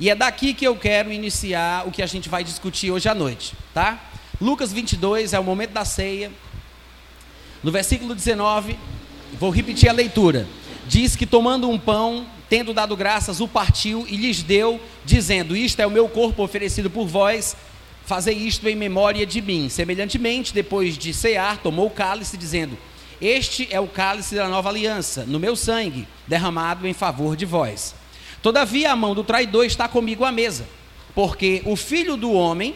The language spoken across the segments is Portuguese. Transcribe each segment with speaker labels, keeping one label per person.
Speaker 1: E é daqui que eu quero iniciar o que a gente vai discutir hoje à noite, tá? Lucas 22 é o momento da ceia. No versículo 19, vou repetir a leitura. Diz que tomando um pão, tendo dado graças, o partiu e lhes deu, dizendo: Isto é o meu corpo oferecido por vós, fazei isto em memória de mim. Semelhantemente, depois de cear, tomou o cálice, dizendo: Este é o cálice da nova aliança, no meu sangue, derramado em favor de vós. Todavia, a mão do traidor está comigo à mesa, porque o filho do homem,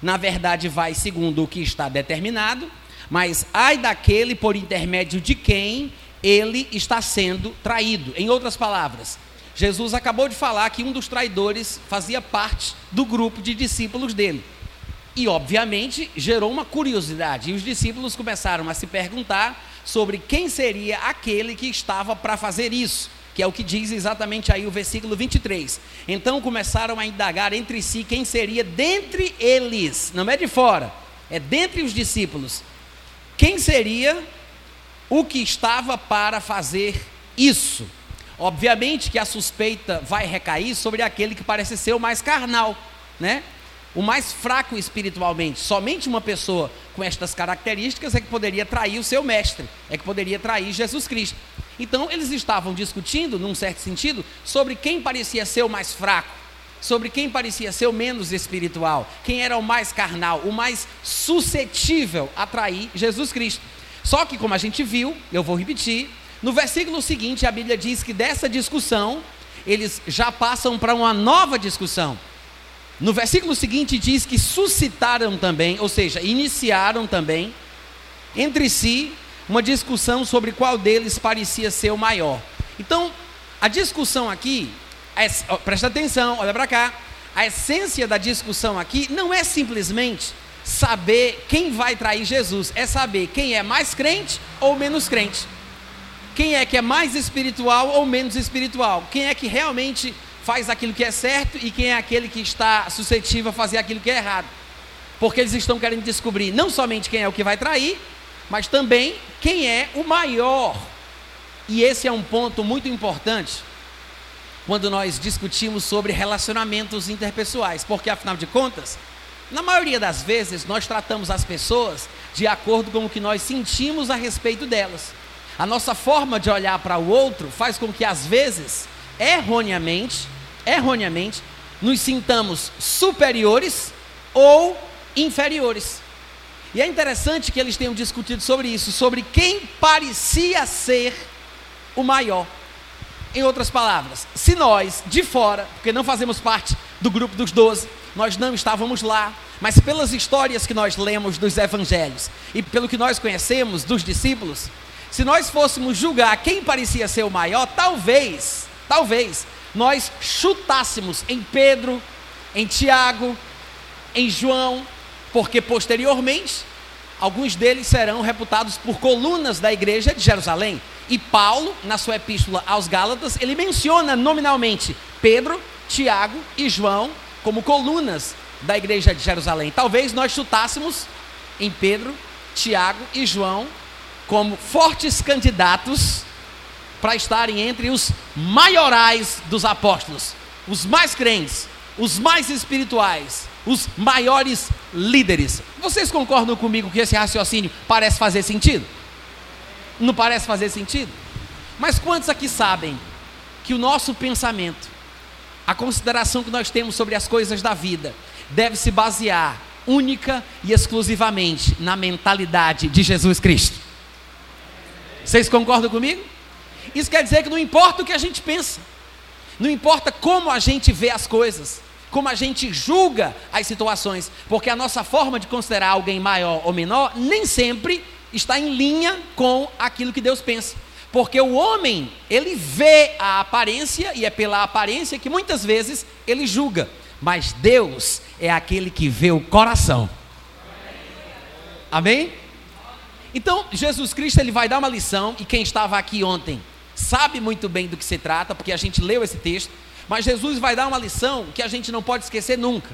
Speaker 1: na verdade, vai segundo o que está determinado, mas ai daquele por intermédio de quem ele está sendo traído. Em outras palavras, Jesus acabou de falar que um dos traidores fazia parte do grupo de discípulos dele. E, obviamente, gerou uma curiosidade. E os discípulos começaram a se perguntar sobre quem seria aquele que estava para fazer isso que é o que diz exatamente aí o versículo 23. Então começaram a indagar entre si quem seria dentre eles, não é de fora, é dentre os discípulos, quem seria o que estava para fazer isso. Obviamente que a suspeita vai recair sobre aquele que parece ser o mais carnal, né? O mais fraco espiritualmente. Somente uma pessoa com estas características é que poderia trair o seu mestre, é que poderia trair Jesus Cristo. Então, eles estavam discutindo, num certo sentido, sobre quem parecia ser o mais fraco, sobre quem parecia ser o menos espiritual, quem era o mais carnal, o mais suscetível a trair Jesus Cristo. Só que, como a gente viu, eu vou repetir, no versículo seguinte a Bíblia diz que dessa discussão, eles já passam para uma nova discussão. No versículo seguinte diz que suscitaram também, ou seja, iniciaram também entre si uma discussão sobre qual deles parecia ser o maior. Então, a discussão aqui, é, presta atenção, olha para cá. A essência da discussão aqui não é simplesmente saber quem vai trair Jesus, é saber quem é mais crente ou menos crente. Quem é que é mais espiritual ou menos espiritual? Quem é que realmente faz aquilo que é certo e quem é aquele que está suscetível a fazer aquilo que é errado? Porque eles estão querendo descobrir não somente quem é o que vai trair, mas também quem é o maior. E esse é um ponto muito importante quando nós discutimos sobre relacionamentos interpessoais, porque afinal de contas, na maioria das vezes nós tratamos as pessoas de acordo com o que nós sentimos a respeito delas. A nossa forma de olhar para o outro faz com que às vezes, erroneamente, erroneamente, nos sintamos superiores ou inferiores. E é interessante que eles tenham discutido sobre isso, sobre quem parecia ser o maior. Em outras palavras, se nós, de fora, porque não fazemos parte do grupo dos doze, nós não estávamos lá, mas pelas histórias que nós lemos dos evangelhos e pelo que nós conhecemos dos discípulos, se nós fôssemos julgar quem parecia ser o maior, talvez, talvez, nós chutássemos em Pedro, em Tiago, em João, porque posteriormente alguns deles serão reputados por colunas da igreja de Jerusalém. E Paulo, na sua epístola aos Gálatas, ele menciona nominalmente Pedro, Tiago e João como colunas da igreja de Jerusalém. Talvez nós chutássemos em Pedro, Tiago e João como fortes candidatos para estarem entre os maiorais dos apóstolos, os mais crentes, os mais espirituais, os maiores líderes. Vocês concordam comigo que esse raciocínio parece fazer sentido? Não parece fazer sentido? Mas quantos aqui sabem que o nosso pensamento, a consideração que nós temos sobre as coisas da vida, deve se basear única e exclusivamente na mentalidade de Jesus Cristo? Vocês concordam comigo? Isso quer dizer que não importa o que a gente pensa, não importa como a gente vê as coisas, como a gente julga as situações, porque a nossa forma de considerar alguém maior ou menor nem sempre está em linha com aquilo que Deus pensa. Porque o homem, ele vê a aparência e é pela aparência que muitas vezes ele julga, mas Deus é aquele que vê o coração. Amém? Então, Jesus Cristo ele vai dar uma lição e quem estava aqui ontem sabe muito bem do que se trata, porque a gente leu esse texto. Mas Jesus vai dar uma lição que a gente não pode esquecer nunca.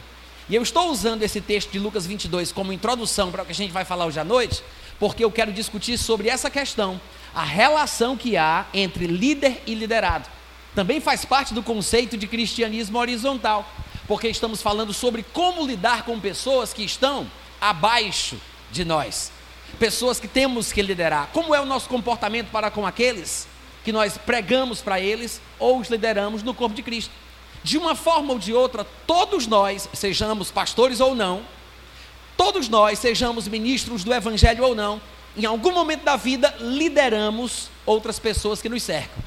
Speaker 1: E eu estou usando esse texto de Lucas 22 como introdução para o que a gente vai falar hoje à noite, porque eu quero discutir sobre essa questão, a relação que há entre líder e liderado. também faz parte do conceito de cristianismo horizontal, porque estamos falando sobre como lidar com pessoas que estão abaixo de nós, pessoas que temos que liderar. Como é o nosso comportamento para com aqueles que nós pregamos para eles ou os lideramos no corpo de Cristo? De uma forma ou de outra, todos nós, sejamos pastores ou não, todos nós, sejamos ministros do Evangelho ou não, em algum momento da vida lideramos outras pessoas que nos cercam.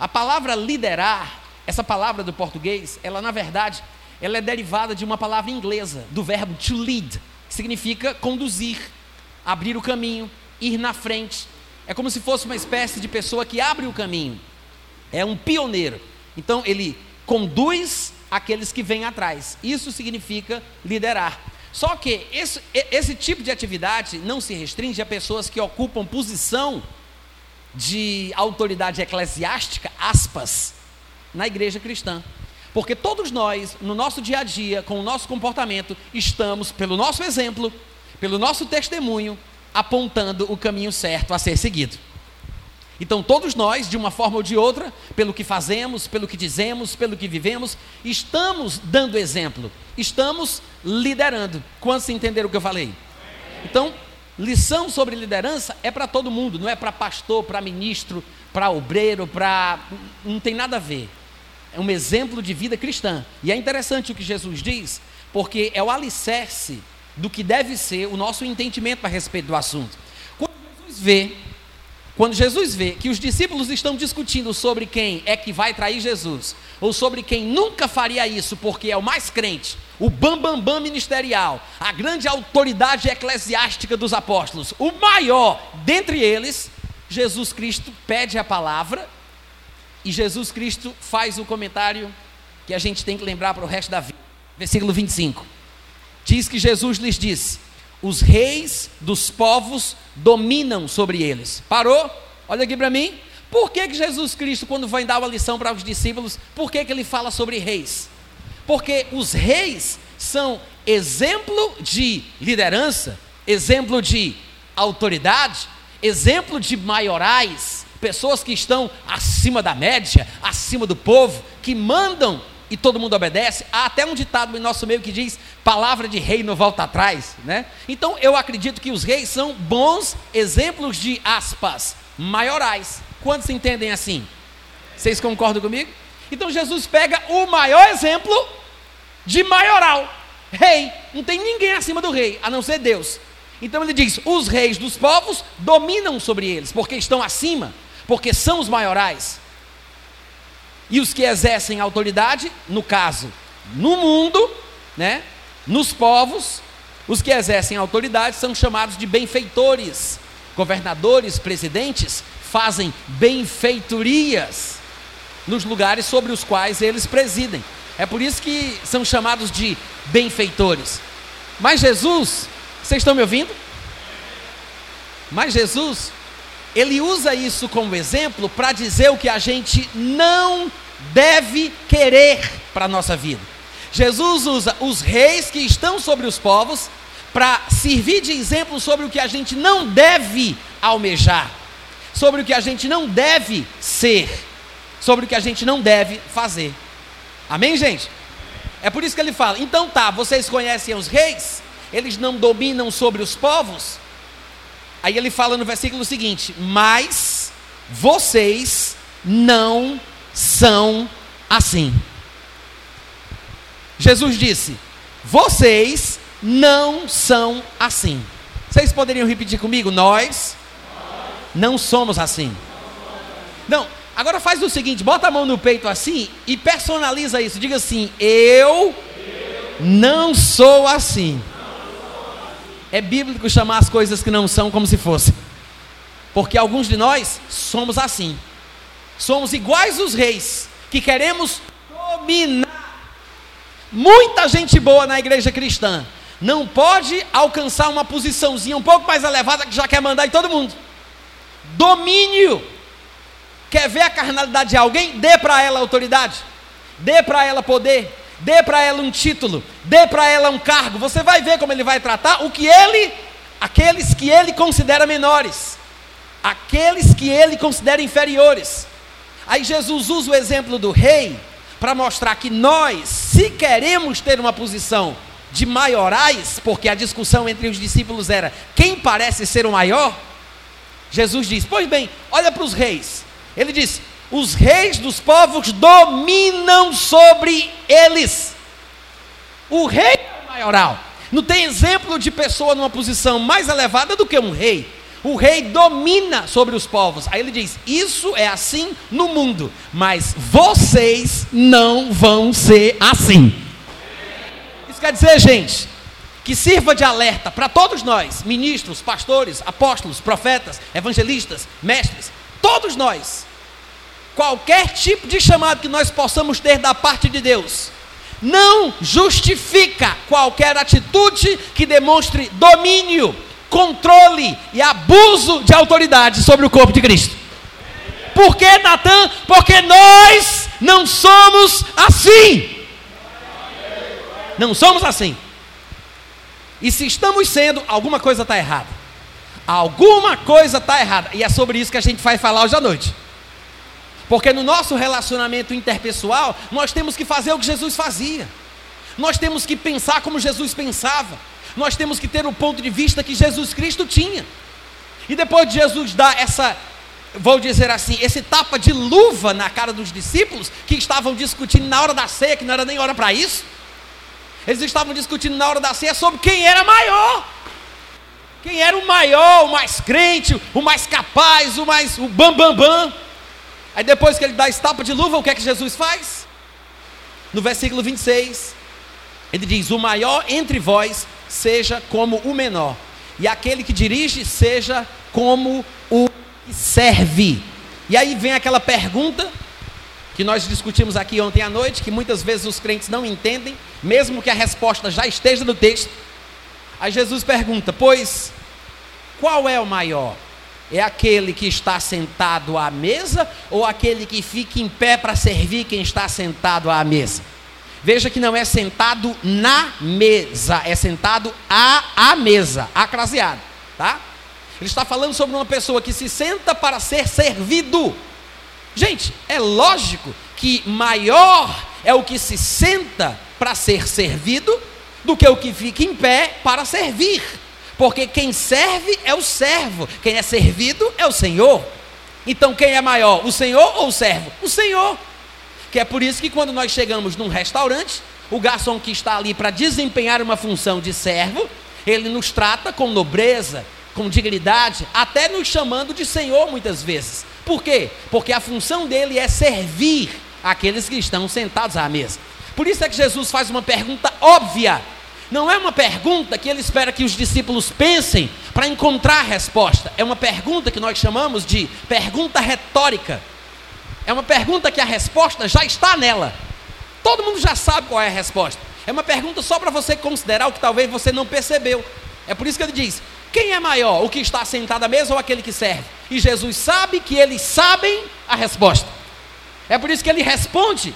Speaker 1: A palavra liderar, essa palavra do português, ela na verdade, ela é derivada de uma palavra inglesa, do verbo to lead, que significa conduzir, abrir o caminho, ir na frente. É como se fosse uma espécie de pessoa que abre o caminho. É um pioneiro. Então ele conduz aqueles que vêm atrás. Isso significa liderar. Só que esse, esse tipo de atividade não se restringe a pessoas que ocupam posição de autoridade eclesiástica, aspas, na igreja cristã. Porque todos nós, no nosso dia a dia, com o nosso comportamento, estamos, pelo nosso exemplo, pelo nosso testemunho, apontando o caminho certo a ser seguido. Então, todos nós, de uma forma ou de outra, pelo que fazemos, pelo que dizemos, pelo que vivemos, estamos dando exemplo, estamos liderando. Quantos entenderam o que eu falei? Então, lição sobre liderança é para todo mundo, não é para pastor, para ministro, para obreiro, para. Não tem nada a ver. É um exemplo de vida cristã. E é interessante o que Jesus diz, porque é o alicerce do que deve ser o nosso entendimento a respeito do assunto. Quando Jesus vê quando Jesus vê que os discípulos estão discutindo sobre quem é que vai trair Jesus, ou sobre quem nunca faria isso porque é o mais crente, o bambambam bam, bam ministerial, a grande autoridade eclesiástica dos apóstolos, o maior dentre eles, Jesus Cristo pede a palavra e Jesus Cristo faz o comentário que a gente tem que lembrar para o resto da vida. Versículo 25. Diz que Jesus lhes disse: os reis dos povos dominam sobre eles. Parou? Olha aqui para mim. Por que, que Jesus Cristo, quando vai dar uma lição para os discípulos, por que, que ele fala sobre reis? Porque os reis são exemplo de liderança, exemplo de autoridade, exemplo de maiorais, pessoas que estão acima da média, acima do povo, que mandam e todo mundo obedece. Há até um ditado no nosso meio que diz: palavra de rei não volta atrás, né? Então eu acredito que os reis são bons exemplos de aspas maiorais. Quantos entendem assim? Vocês concordam comigo? Então Jesus pega o maior exemplo de maioral, rei. Não tem ninguém acima do rei, a não ser Deus. Então ele diz: os reis dos povos dominam sobre eles, porque estão acima, porque são os maiorais. E os que exercem autoridade, no caso, no mundo, né, nos povos, os que exercem autoridade são chamados de benfeitores. Governadores, presidentes fazem benfeitorias nos lugares sobre os quais eles presidem. É por isso que são chamados de benfeitores. Mas Jesus, vocês estão me ouvindo? Mas Jesus, ele usa isso como exemplo para dizer o que a gente não deve querer para a nossa vida. Jesus usa os reis que estão sobre os povos para servir de exemplo sobre o que a gente não deve almejar, sobre o que a gente não deve ser, sobre o que a gente não deve fazer. Amém, gente? É por isso que ele fala: então tá, vocês conhecem os reis, eles não dominam sobre os povos. Aí ele fala no versículo seguinte: mas vocês não são assim. Jesus disse: Vocês não são assim. Vocês poderiam repetir comigo? Nós não somos assim. Não, agora faz o seguinte: bota a mão no peito assim e personaliza isso. Diga assim: Eu não sou assim. É bíblico chamar as coisas que não são como se fossem. Porque alguns de nós somos assim. Somos iguais os reis, que queremos dominar. Muita gente boa na igreja cristã não pode alcançar uma posiçãozinha um pouco mais elevada que já quer mandar em todo mundo. Domínio. Quer ver a carnalidade de alguém? Dê para ela autoridade. Dê para ela poder. Dê para ela um título. Dê para ela um cargo. Você vai ver como ele vai tratar o que ele, aqueles que ele considera menores, aqueles que ele considera inferiores. Aí Jesus usa o exemplo do rei para mostrar que nós, se queremos ter uma posição de maiorais, porque a discussão entre os discípulos era quem parece ser o maior, Jesus diz: Pois bem, olha para os reis. Ele diz: Os reis dos povos dominam sobre eles. O rei é o maioral. Não tem exemplo de pessoa numa posição mais elevada do que um rei. O rei domina sobre os povos. Aí ele diz: Isso é assim no mundo, mas vocês não vão ser assim. Isso quer dizer, gente, que sirva de alerta para todos nós, ministros, pastores, apóstolos, profetas, evangelistas, mestres, todos nós. Qualquer tipo de chamado que nós possamos ter da parte de Deus, não justifica qualquer atitude que demonstre domínio, controle e abuso de autoridade sobre o corpo de Cristo. Por que, Natan? Porque nós não somos assim. Não somos assim. E se estamos sendo, alguma coisa está errada. Alguma coisa está errada. E é sobre isso que a gente vai falar hoje à noite. Porque no nosso relacionamento interpessoal, nós temos que fazer o que Jesus fazia. Nós temos que pensar como Jesus pensava. Nós temos que ter o ponto de vista que Jesus Cristo tinha. E depois de Jesus dar essa, vou dizer assim, esse tapa de luva na cara dos discípulos que estavam discutindo na hora da ceia, que não era nem hora para isso. Eles estavam discutindo na hora da ceia sobre quem era maior. Quem era o maior, o mais crente, o mais capaz, o mais o bam bam bam. Aí depois que ele dá estapa de luva, o que é que Jesus faz? No versículo 26, ele diz: "O maior entre vós seja como o menor, e aquele que dirige seja como o que serve." E aí vem aquela pergunta que nós discutimos aqui ontem à noite, que muitas vezes os crentes não entendem, mesmo que a resposta já esteja no texto. Aí Jesus pergunta: Pois, qual é o maior? É aquele que está sentado à mesa ou aquele que fica em pé para servir quem está sentado à mesa? Veja que não é sentado na mesa, é sentado à, à mesa, acraseado, tá? Ele está falando sobre uma pessoa que se senta para ser servido. Gente, é lógico que maior é o que se senta para ser servido do que o que fica em pé para servir. Porque quem serve é o servo, quem é servido é o Senhor. Então quem é maior, o Senhor ou o servo? O Senhor. Que é por isso que quando nós chegamos num restaurante, o garçom que está ali para desempenhar uma função de servo, ele nos trata com nobreza, com dignidade, até nos chamando de Senhor muitas vezes. Por quê? Porque a função dele é servir aqueles que estão sentados à mesa. Por isso é que Jesus faz uma pergunta óbvia. Não é uma pergunta que ele espera que os discípulos pensem para encontrar a resposta. É uma pergunta que nós chamamos de pergunta retórica. É uma pergunta que a resposta já está nela. Todo mundo já sabe qual é a resposta. É uma pergunta só para você considerar o que talvez você não percebeu. É por isso que ele diz: quem é maior, o que está sentado à mesa ou aquele que serve? E Jesus sabe que eles sabem a resposta. É por isso que ele responde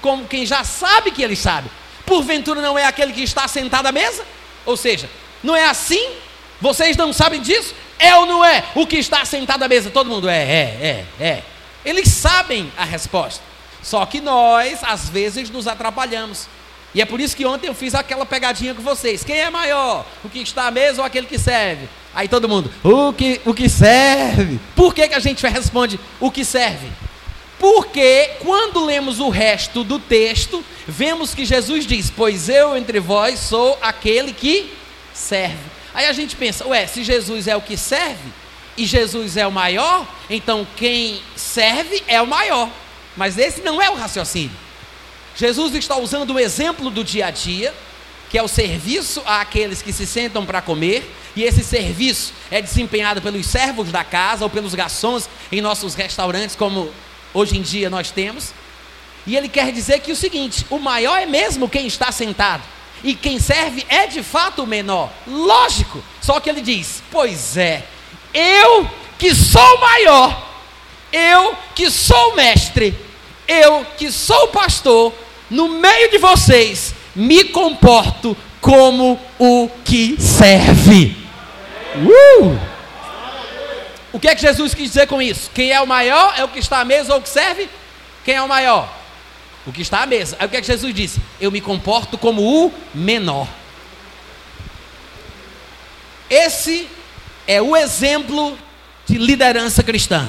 Speaker 1: como quem já sabe que ele sabe. Porventura não é aquele que está sentado à mesa? Ou seja, não é assim? Vocês não sabem disso? É ou não é? O que está sentado à mesa? Todo mundo é, é, é, é. Eles sabem a resposta. Só que nós, às vezes, nos atrapalhamos. E é por isso que ontem eu fiz aquela pegadinha com vocês. Quem é maior? O que está à mesa ou aquele que serve? Aí todo mundo, o que, o que serve? Por que, que a gente responde o que serve? Porque quando lemos o resto do texto, vemos que Jesus diz: Pois eu entre vós sou aquele que serve. Aí a gente pensa: Ué, se Jesus é o que serve e Jesus é o maior, então quem serve é o maior. Mas esse não é o raciocínio. Jesus está usando o exemplo do dia a dia, que é o serviço àqueles que se sentam para comer, e esse serviço é desempenhado pelos servos da casa ou pelos garçons em nossos restaurantes, como hoje em dia nós temos. E ele quer dizer que o seguinte: o maior é mesmo quem está sentado, e quem serve é de fato o menor. Lógico, só que ele diz: Pois é, eu que sou maior, eu que sou mestre, eu que sou pastor, no meio de vocês, me comporto como o que serve. Uh! O que é que Jesus quis dizer com isso? Quem é o maior é o que está à mesa ou o que serve? Quem é o maior? O que está à mesa. Aí o que é que Jesus disse? Eu me comporto como o menor. Esse é o exemplo de liderança cristã.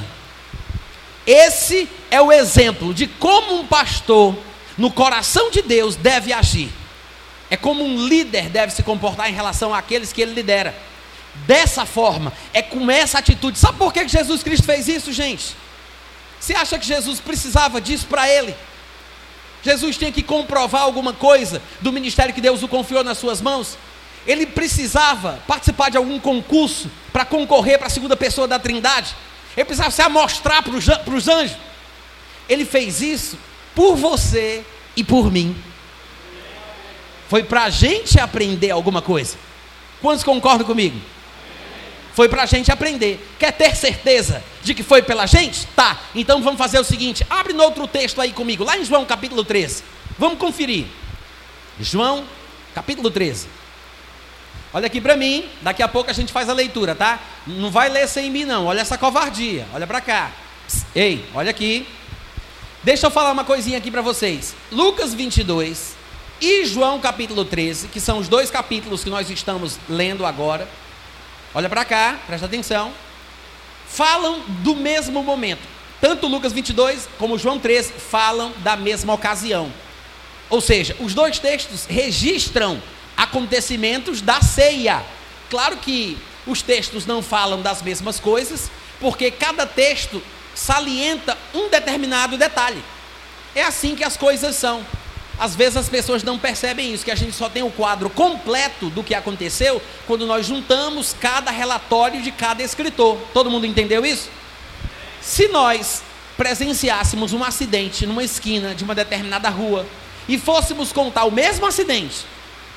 Speaker 1: Esse é o exemplo de como um pastor no coração de Deus deve agir. É como um líder deve se comportar em relação àqueles que ele lidera. Dessa forma, é com essa atitude. Sabe por que Jesus Cristo fez isso, gente? Você acha que Jesus precisava disso para ele? Jesus tinha que comprovar alguma coisa do ministério que Deus o confiou nas suas mãos? Ele precisava participar de algum concurso para concorrer para a segunda pessoa da Trindade? Ele precisava se amostrar para os anjos? Ele fez isso por você e por mim. Foi para a gente aprender alguma coisa. Quantos concordam comigo? Foi para a gente aprender. Quer ter certeza de que foi pela gente? Tá. Então vamos fazer o seguinte: abre no outro texto aí comigo, lá em João capítulo 13. Vamos conferir. João capítulo 13. Olha aqui para mim, daqui a pouco a gente faz a leitura, tá? Não vai ler sem mim, não. Olha essa covardia. Olha para cá. Ei, olha aqui. Deixa eu falar uma coisinha aqui para vocês. Lucas 22 e João capítulo 13, que são os dois capítulos que nós estamos lendo agora. Olha para cá, presta atenção. Falam do mesmo momento. Tanto Lucas 22 como João 13 falam da mesma ocasião. Ou seja, os dois textos registram acontecimentos da ceia. Claro que os textos não falam das mesmas coisas, porque cada texto salienta um determinado detalhe. É assim que as coisas são. Às vezes as pessoas não percebem isso, que a gente só tem o quadro completo do que aconteceu quando nós juntamos cada relatório de cada escritor. Todo mundo entendeu isso? Se nós presenciássemos um acidente numa esquina de uma determinada rua e fôssemos contar o mesmo acidente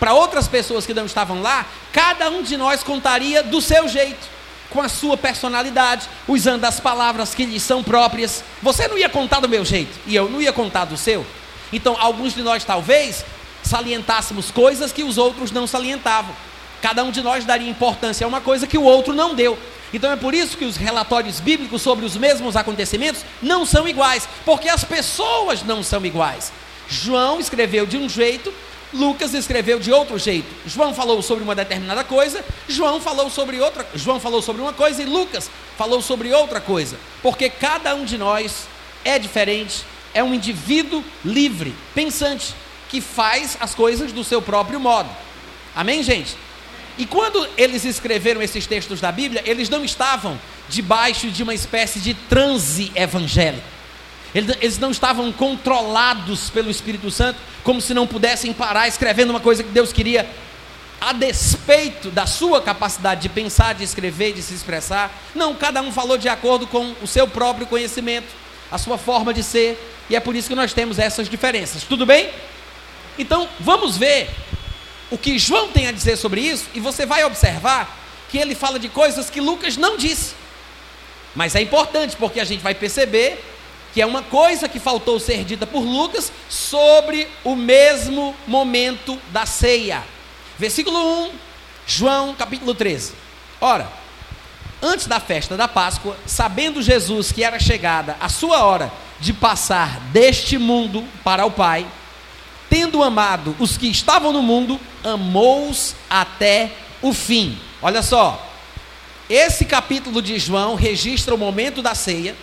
Speaker 1: para outras pessoas que não estavam lá, cada um de nós contaria do seu jeito, com a sua personalidade, usando as palavras que lhe são próprias. Você não ia contar do meu jeito e eu não ia contar do seu. Então, alguns de nós talvez salientássemos coisas que os outros não salientavam. Cada um de nós daria importância a uma coisa que o outro não deu. Então é por isso que os relatórios bíblicos sobre os mesmos acontecimentos não são iguais, porque as pessoas não são iguais. João escreveu de um jeito, Lucas escreveu de outro jeito. João falou sobre uma determinada coisa, João falou sobre outra, João falou sobre uma coisa e Lucas falou sobre outra coisa, porque cada um de nós é diferente, é um indivíduo livre, pensante, que faz as coisas do seu próprio modo. Amém, gente? E quando eles escreveram esses textos da Bíblia, eles não estavam debaixo de uma espécie de transe evangélico. Eles não estavam controlados pelo Espírito Santo, como se não pudessem parar escrevendo uma coisa que Deus queria, a despeito da sua capacidade de pensar, de escrever, de se expressar. Não, cada um falou de acordo com o seu próprio conhecimento, a sua forma de ser, e é por isso que nós temos essas diferenças. Tudo bem? Então, vamos ver o que João tem a dizer sobre isso, e você vai observar que ele fala de coisas que Lucas não disse. Mas é importante, porque a gente vai perceber que é uma coisa que faltou ser dita por Lucas sobre o mesmo momento da ceia. Versículo 1, João capítulo 13. Ora, antes da festa da Páscoa, sabendo Jesus que era chegada a sua hora de passar deste mundo para o Pai, tendo amado os que estavam no mundo, amou-os até o fim. Olha só, esse capítulo de João registra o momento da ceia,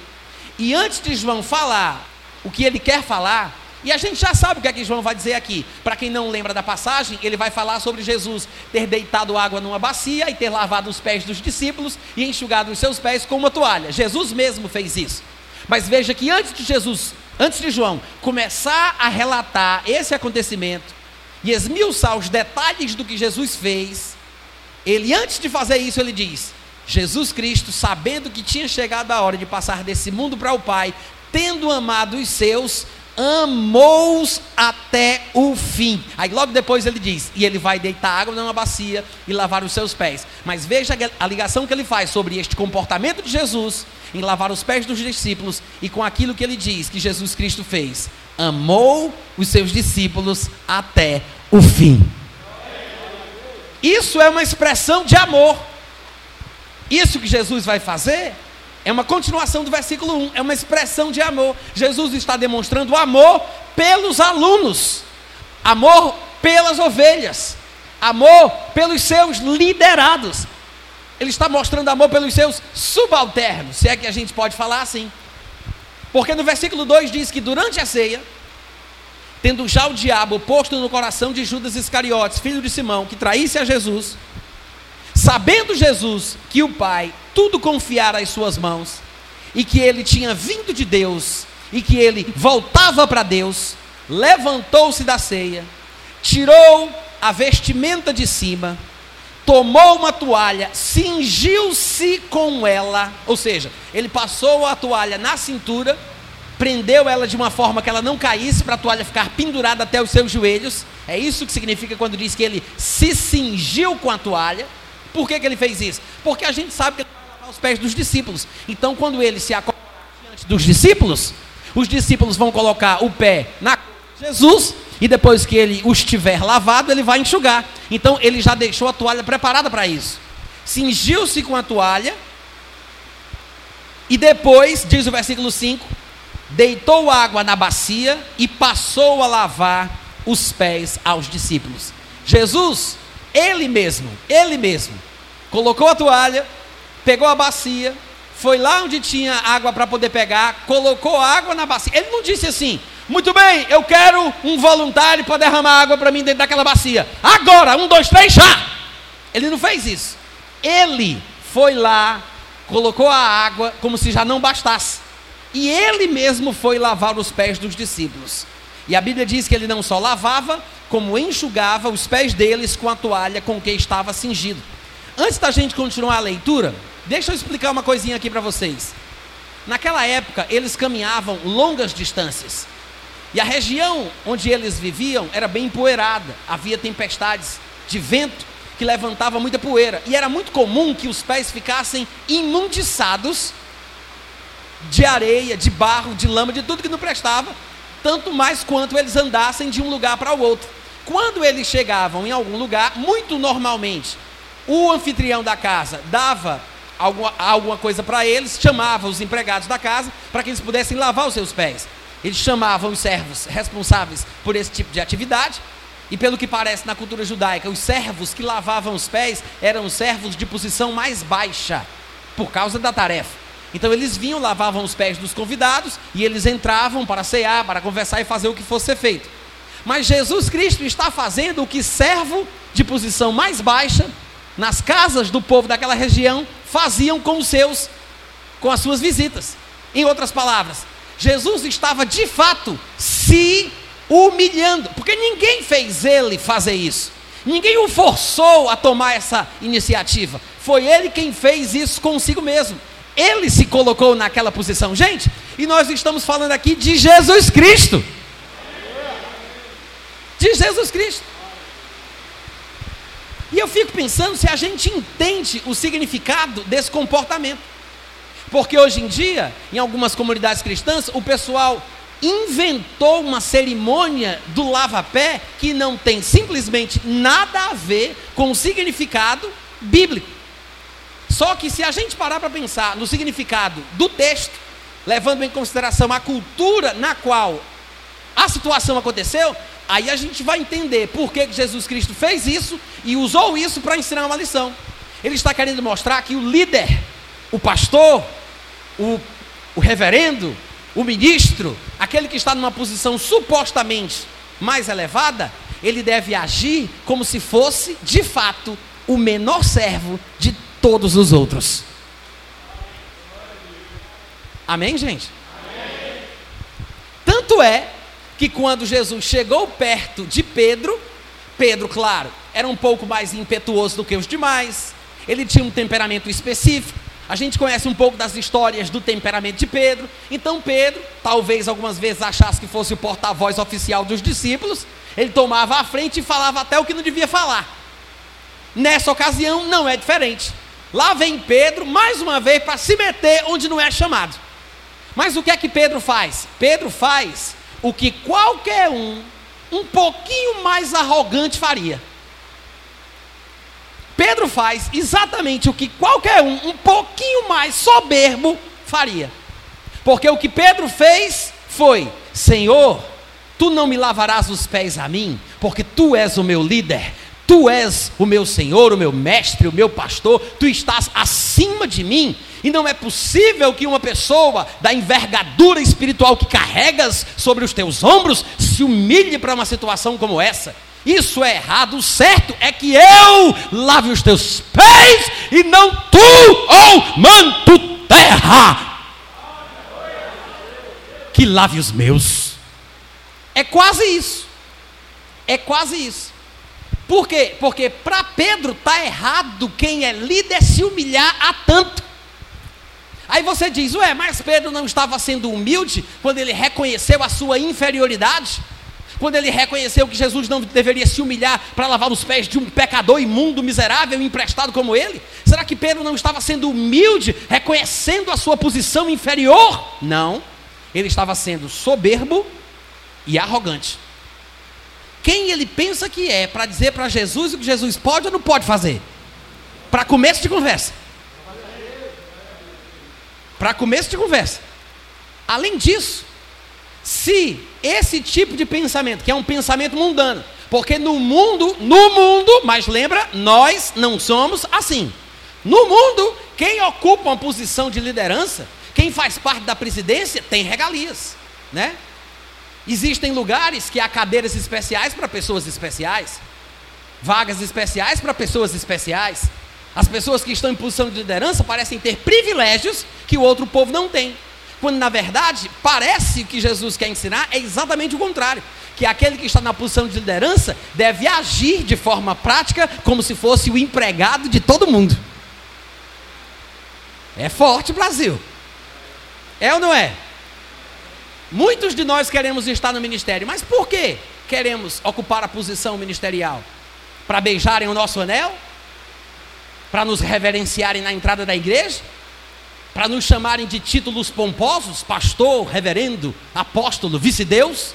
Speaker 1: e antes de João falar o que ele quer falar, e a gente já sabe o que é que João vai dizer aqui. Para quem não lembra da passagem, ele vai falar sobre Jesus ter deitado água numa bacia e ter lavado os pés dos discípulos e enxugado os seus pés com uma toalha. Jesus mesmo fez isso. Mas veja que antes de Jesus, antes de João começar a relatar esse acontecimento e esmiuçar os detalhes do que Jesus fez, ele antes de fazer isso, ele diz: Jesus Cristo, sabendo que tinha chegado a hora de passar desse mundo para o Pai, tendo amado os seus, amou-os até o fim. Aí logo depois ele diz: e ele vai deitar água numa bacia e lavar os seus pés. Mas veja a ligação que ele faz sobre este comportamento de Jesus em lavar os pés dos discípulos e com aquilo que ele diz que Jesus Cristo fez. Amou os seus discípulos até o fim. Isso é uma expressão de amor. Isso que Jesus vai fazer É uma continuação do versículo 1, é uma expressão de amor. Jesus está demonstrando amor pelos alunos, amor pelas ovelhas, amor pelos seus liderados. Ele está mostrando amor pelos seus subalternos, se é que a gente pode falar assim. Porque no versículo 2 diz que durante a ceia, tendo já o diabo posto no coração de Judas Iscariotes, filho de Simão, que traísse a Jesus, sabendo Jesus que o Pai tudo confiara às suas mãos, e que ele tinha vindo de Deus, e que ele voltava para Deus, levantou-se da ceia, tirou a vestimenta de cima, tomou uma toalha, cingiu-se com ela, ou seja, ele passou a toalha na cintura, prendeu ela de uma forma que ela não caísse, para a toalha ficar pendurada até os seus joelhos. É isso que significa quando diz que ele se cingiu com a toalha. Por que, que ele fez isso? Porque a gente sabe que ele vai lavar os pés dos discípulos. Então, quando ele se acoloca diante dos discípulos, os discípulos vão colocar o pé na Jesus e depois que ele os tiver lavado, ele vai enxugar. Então ele já deixou a toalha preparada para isso. Cingiu-se com a toalha e depois, diz o versículo 5, deitou água na bacia e passou a lavar os pés aos discípulos. Jesus, ele mesmo, ele mesmo, colocou a toalha, pegou a bacia, foi lá onde tinha água para poder pegar, colocou água na bacia. Ele não disse assim: muito bem, eu quero um voluntário para derramar água para mim dentro daquela bacia. Agora, um, dois, três, já! Ele não fez isso. Ele foi lá, colocou a água como se já não bastasse. E ele mesmo foi lavar os pés dos discípulos. E a Bíblia diz que ele não só lavava, como enxugava os pés deles com a toalha com que estava cingido. Antes da gente continuar a leitura, deixa eu explicar uma coisinha aqui para vocês. Naquela época, eles caminhavam longas distâncias. E a região onde eles viviam era bem empoeirada, havia tempestades de vento que levantava muita poeira, e era muito comum que os pés ficassem imundiçados de areia, de barro, de lama, de tudo que não prestava, tanto mais quanto eles andassem de um lugar para o outro. Quando eles chegavam em algum lugar, muito normalmente, o anfitrião da casa dava alguma, alguma coisa para eles, chamava os empregados da casa para que eles pudessem lavar os seus pés. Eles chamavam os servos responsáveis por esse tipo de atividade. E pelo que parece na cultura judaica, os servos que lavavam os pés eram os servos de posição mais baixa, por causa da tarefa. Então eles vinham, lavavam os pés dos convidados e eles entravam para cear, para conversar e fazer o que fosse feito. Mas Jesus Cristo está fazendo o que servo de posição mais baixa, nas casas do povo daquela região, faziam com os seus, com as suas visitas. Em outras palavras, Jesus estava de fato se humilhando, porque ninguém fez ele fazer isso. Ninguém o forçou a tomar essa iniciativa. Foi ele quem fez isso consigo mesmo. Ele se colocou naquela posição. Gente, e nós estamos falando aqui de Jesus Cristo. De Jesus Cristo. E eu fico pensando se a gente entende o significado desse comportamento. Porque hoje em dia, em algumas comunidades cristãs, o pessoal inventou uma cerimônia do lava-pé que não tem simplesmente nada a ver com o significado bíblico. Só que se a gente parar para pensar no significado do texto, levando em consideração a cultura na qual a situação aconteceu, aí a gente vai entender por que Jesus Cristo fez isso e usou isso para ensinar uma lição. Ele está querendo mostrar que o líder, o pastor, o, o reverendo, o ministro, aquele que está numa posição supostamente mais elevada, ele deve agir como se fosse, de fato, o menor servo de todos os outros. Amém, gente? Amém. Tanto é que quando Jesus chegou perto de Pedro, Pedro, claro, era um pouco mais impetuoso do que os demais, ele tinha um temperamento específico, a gente conhece um pouco das histórias do temperamento de Pedro. Então, Pedro, talvez algumas vezes achasse que fosse o porta-voz oficial dos discípulos, ele tomava a frente e falava até o que não devia falar. Nessa ocasião, não é diferente. Lá vem Pedro, mais uma vez, para se meter onde não é chamado. Mas o que é que Pedro faz? Pedro faz o que qualquer um, um pouquinho mais arrogante, faria. Pedro faz exatamente o que qualquer um, um pouquinho mais soberbo, faria. Porque o que Pedro fez foi: Senhor, tu não me lavarás os pés a mim, porque tu és o meu líder, tu és o meu Senhor, o meu mestre, o meu pastor, tu estás acima de mim. E não é possível que uma pessoa da envergadura espiritual que carregas sobre os teus ombros se humilhe para uma situação como essa. Isso é errado. O certo é que eu lave os teus pés e não tu, ou manto terra, que lave os meus. É quase isso. É quase isso. Por quê? Porque para Pedro está errado quem é líder se humilhar a tanto. Aí você diz, ué, mas Pedro não estava sendo humilde quando ele reconheceu a sua inferioridade? Quando ele reconheceu que Jesus não deveria se humilhar para lavar os pés de um pecador imundo, miserável, emprestado como ele? Será que Pedro não estava sendo humilde, reconhecendo a sua posição inferior? Não. Ele estava sendo soberbo e arrogante. Quem ele pensa que é para dizer para Jesus o que Jesus pode ou não pode fazer? Para começo de conversa. Para começo de conversa. Além disso, se esse tipo de pensamento, que é um pensamento mundano, porque no mundo, no mundo, mas lembra, nós não somos assim. No mundo, quem ocupa uma posição de liderança, quem faz parte da presidência, tem regalias, né? Existem lugares que há cadeiras especiais para pessoas especiais, vagas especiais para pessoas especiais. As pessoas que estão em posição de liderança parecem ter privilégios que o outro povo não tem. Quando na verdade parece que Jesus quer ensinar é exatamente o contrário. Que aquele que está na posição de liderança deve agir de forma prática como se fosse o empregado de todo mundo. É forte, Brasil. É ou não é? Muitos de nós queremos estar no ministério, mas por que queremos ocupar a posição ministerial? Para beijarem o nosso anel? Para nos reverenciarem na entrada da igreja? para nos chamarem de títulos pomposos, pastor, reverendo, apóstolo, vice-deus?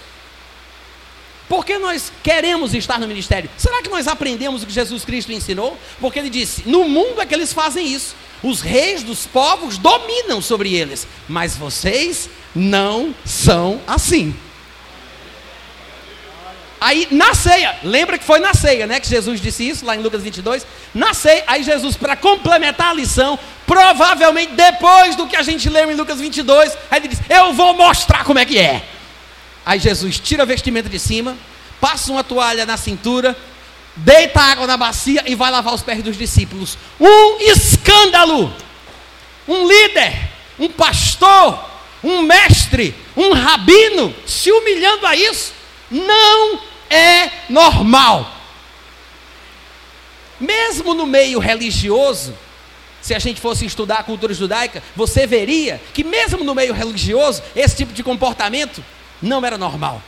Speaker 1: Por que nós queremos estar no ministério? Será que nós aprendemos o que Jesus Cristo ensinou? Porque ele disse: no mundo é que eles fazem isso. Os reis dos povos dominam sobre eles, mas vocês não são assim. Aí na ceia, lembra que foi na ceia, né? Que Jesus disse isso lá em Lucas 22. Na ceia, aí Jesus, para complementar a lição, provavelmente depois do que a gente leu em Lucas 22, aí ele diz: Eu vou mostrar como é que é. Aí Jesus tira a vestimenta de cima, passa uma toalha na cintura, deita água na bacia e vai lavar os pés dos discípulos. Um escândalo! Um líder, um pastor, um mestre, um rabino se humilhando a isso. Não é normal. Mesmo no meio religioso, se a gente fosse estudar a cultura judaica, você veria que mesmo no meio religioso, esse tipo de comportamento não era normal.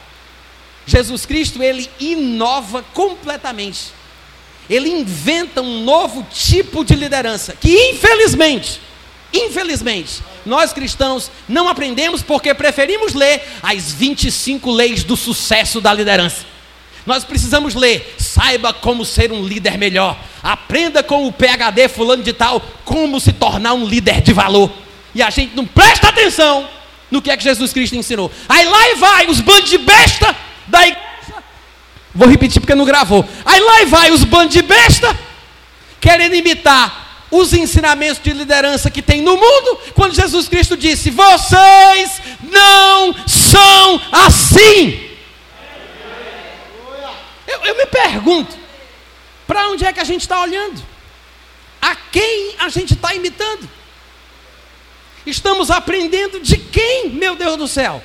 Speaker 1: Jesus Cristo, ele inova completamente. Ele inventa um novo tipo de liderança que infelizmente, infelizmente, nós cristãos não aprendemos porque preferimos ler as 25 leis do sucesso da liderança. Nós precisamos ler. Saiba como ser um líder melhor. Aprenda com o PhD fulano de tal como se tornar um líder de valor. E a gente não presta atenção no que é que Jesus Cristo ensinou. Aí lá e vai os bandos de besta da igreja. Vou repetir porque não gravou. Aí lá vai os bandos de besta querendo imitar os ensinamentos de liderança que tem no mundo, quando Jesus Cristo disse: Vocês não são assim. Eu, eu me pergunto: para onde é que a gente está olhando? A quem a gente está imitando? Estamos aprendendo de quem, meu Deus do céu?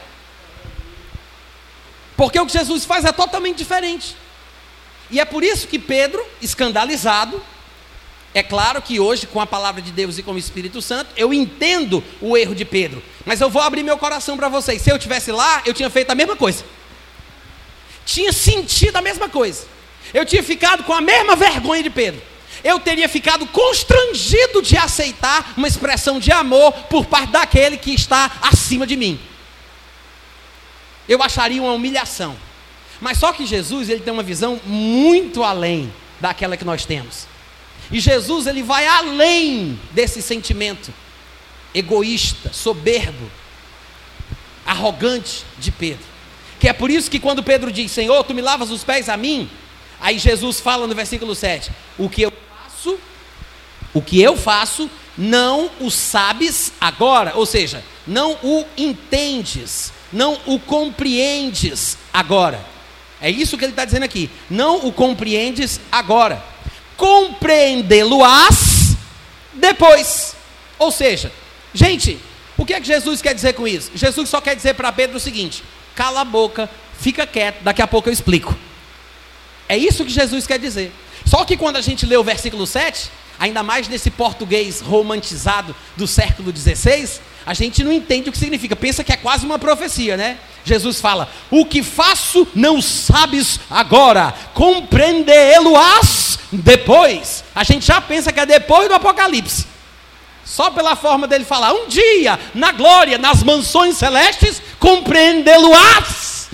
Speaker 1: Porque o que Jesus faz é totalmente diferente. E é por isso que Pedro, escandalizado, é claro que hoje, com a palavra de Deus e com o Espírito Santo, eu entendo o erro de Pedro. Mas eu vou abrir meu coração para vocês. Se eu tivesse lá, eu tinha feito a mesma coisa tinha sentido a mesma coisa. Eu tinha ficado com a mesma vergonha de Pedro. Eu teria ficado constrangido de aceitar uma expressão de amor por parte daquele que está acima de mim. Eu acharia uma humilhação. Mas só que Jesus, ele tem uma visão muito além daquela que nós temos. E Jesus, ele vai além desse sentimento egoísta, soberbo, arrogante de Pedro. Que é por isso que quando Pedro diz: Senhor, tu me lavas os pés a mim, aí Jesus fala no versículo 7: O que eu faço, o que eu faço, não o sabes agora, ou seja, não o entendes, não o compreendes agora. É isso que ele está dizendo aqui. Não o compreendes agora. Compreendê-lo-ás depois. Ou seja, gente, o que é que Jesus quer dizer com isso? Jesus só quer dizer para Pedro o seguinte: cala a boca, fica quieto, daqui a pouco eu explico. É isso que Jesus quer dizer. Só que quando a gente lê o versículo 7, ainda mais nesse português romantizado do século 16, a gente não entende o que significa. Pensa que é quase uma profecia, né? Jesus fala: O que faço não sabes agora, compreendê-lo-ás depois. A gente já pensa que é depois do Apocalipse. Só pela forma dele falar, um dia, na glória, nas mansões celestes, compreendê-lo-ás.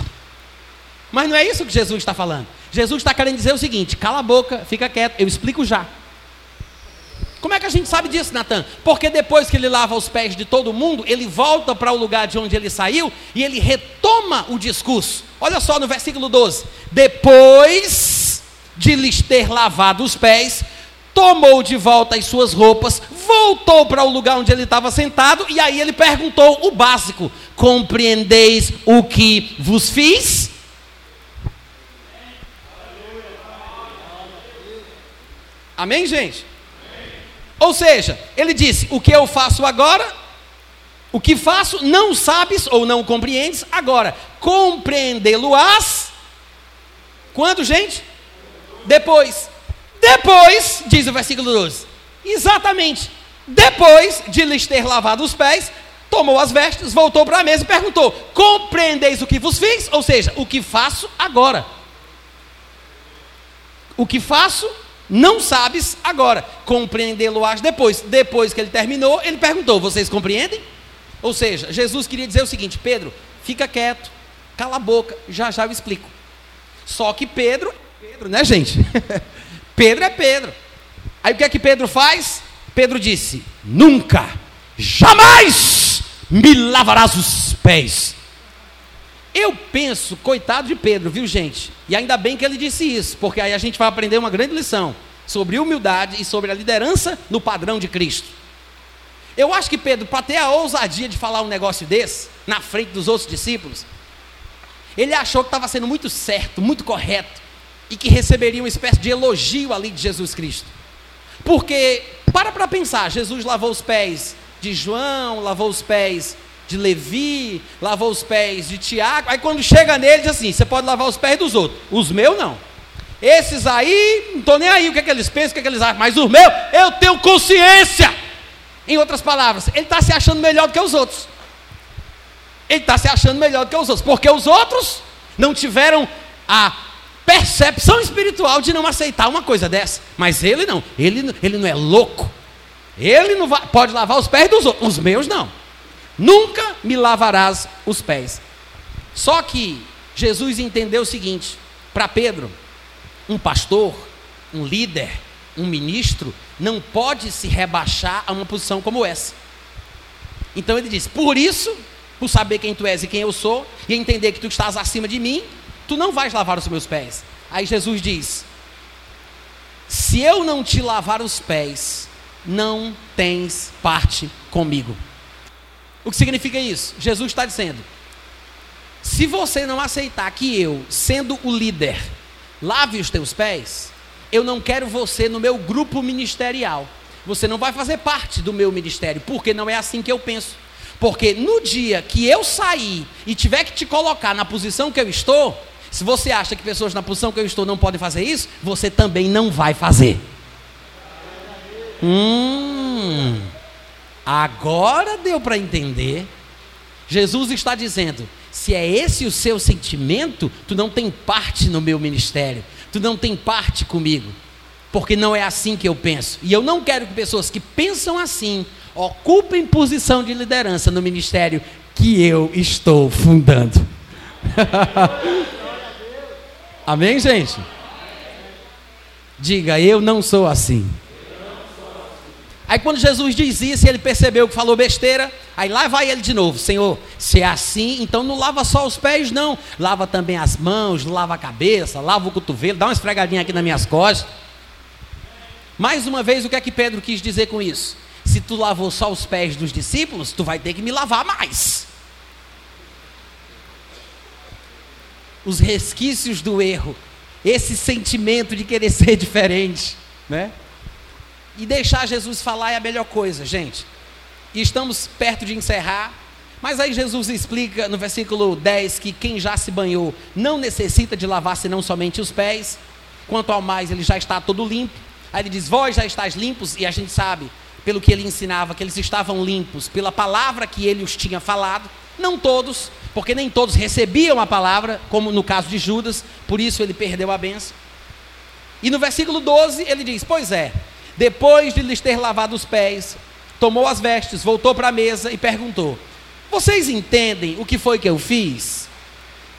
Speaker 1: Mas não é isso que Jesus está falando. Jesus está querendo dizer o seguinte: cala a boca, fica quieto, eu explico já. Como é que a gente sabe disso, Natan? Porque depois que ele lava os pés de todo mundo, ele volta para o lugar de onde ele saiu e ele retoma o discurso. Olha só no versículo 12: Depois de lhes ter lavado os pés, tomou de volta as suas roupas, voltou para o lugar onde ele estava sentado e aí ele perguntou o básico: Compreendeis o que vos fiz? Amém, gente? Ou seja, ele disse: O que eu faço agora, o que faço, não sabes ou não compreendes, agora, compreendê-lo-ás. Quando, gente? Depois. Depois, diz o versículo 12. Exatamente. Depois de lhes ter lavado os pés, tomou as vestes, voltou para a mesa e perguntou: Compreendeis o que vos fiz? Ou seja, o que faço agora. O que faço não sabes agora, compreendê-lo-ás depois. Depois que ele terminou, ele perguntou: Vocês compreendem? Ou seja, Jesus queria dizer o seguinte: Pedro, fica quieto, cala a boca, já já eu explico. Só que Pedro, Pedro, né, gente? Pedro é Pedro. Aí o que é que Pedro faz? Pedro disse: Nunca, jamais me lavarás os pés. Eu penso, coitado de Pedro, viu gente? E ainda bem que ele disse isso, porque aí a gente vai aprender uma grande lição sobre humildade e sobre a liderança no padrão de Cristo. Eu acho que Pedro, para ter a ousadia de falar um negócio desse, na frente dos outros discípulos, ele achou que estava sendo muito certo, muito correto, e que receberia uma espécie de elogio ali de Jesus Cristo. Porque, para para pensar, Jesus lavou os pés de João, lavou os pés de Levi, lavou os pés de Tiago. Aí quando chega nele, diz assim: você pode lavar os pés dos outros, os meus não. Esses aí, não estou nem aí o que, é que eles pensam, o que, é que eles acham, mas os meus, eu tenho consciência. Em outras palavras, ele está se achando melhor do que os outros. Ele está se achando melhor do que os outros, porque os outros não tiveram a percepção espiritual de não aceitar uma coisa dessa. Mas ele não, ele, ele não é louco. Ele não vai, pode lavar os pés dos outros, os meus não. Nunca me lavarás os pés. Só que Jesus entendeu o seguinte: para Pedro, um pastor, um líder, um ministro, não pode se rebaixar a uma posição como essa. Então ele diz: por isso, por saber quem tu és e quem eu sou, e entender que tu estás acima de mim, tu não vais lavar os meus pés. Aí Jesus diz: se eu não te lavar os pés, não tens parte comigo. O que significa isso? Jesus está dizendo: se você não aceitar que eu, sendo o líder, lave os teus pés, eu não quero você no meu grupo ministerial. Você não vai fazer parte do meu ministério, porque não é assim que eu penso. Porque no dia que eu sair e tiver que te colocar na posição que eu estou, se você acha que pessoas na posição que eu estou não podem fazer isso, você também não vai fazer. Hum. Agora deu para entender. Jesus está dizendo: se é esse o seu sentimento, tu não tem parte no meu ministério, tu não tem parte comigo, porque não é assim que eu penso. E eu não quero que pessoas que pensam assim ocupem posição de liderança no ministério que eu estou fundando. Amém, gente? Diga, eu não sou assim. Aí quando Jesus diz isso, ele percebeu que falou besteira, aí lá vai ele de novo, Senhor, se é assim, então não lava só os pés não, lava também as mãos, lava a cabeça, lava o cotovelo, dá uma esfregadinha aqui nas minhas costas. Mais uma vez, o que é que Pedro quis dizer com isso? Se tu lavou só os pés dos discípulos, tu vai ter que me lavar mais. Os resquícios do erro, esse sentimento de querer ser diferente, né? E deixar Jesus falar é a melhor coisa, gente. E estamos perto de encerrar. Mas aí Jesus explica no versículo 10 que quem já se banhou não necessita de lavar senão somente os pés. Quanto ao mais, ele já está todo limpo. Aí ele diz: Vós já estáis limpos, e a gente sabe, pelo que ele ensinava, que eles estavam limpos pela palavra que ele os tinha falado. Não todos, porque nem todos recebiam a palavra, como no caso de Judas, por isso ele perdeu a benção. E no versículo 12 ele diz: Pois é, depois de lhes ter lavado os pés, tomou as vestes, voltou para a mesa e perguntou: Vocês entendem o que foi que eu fiz?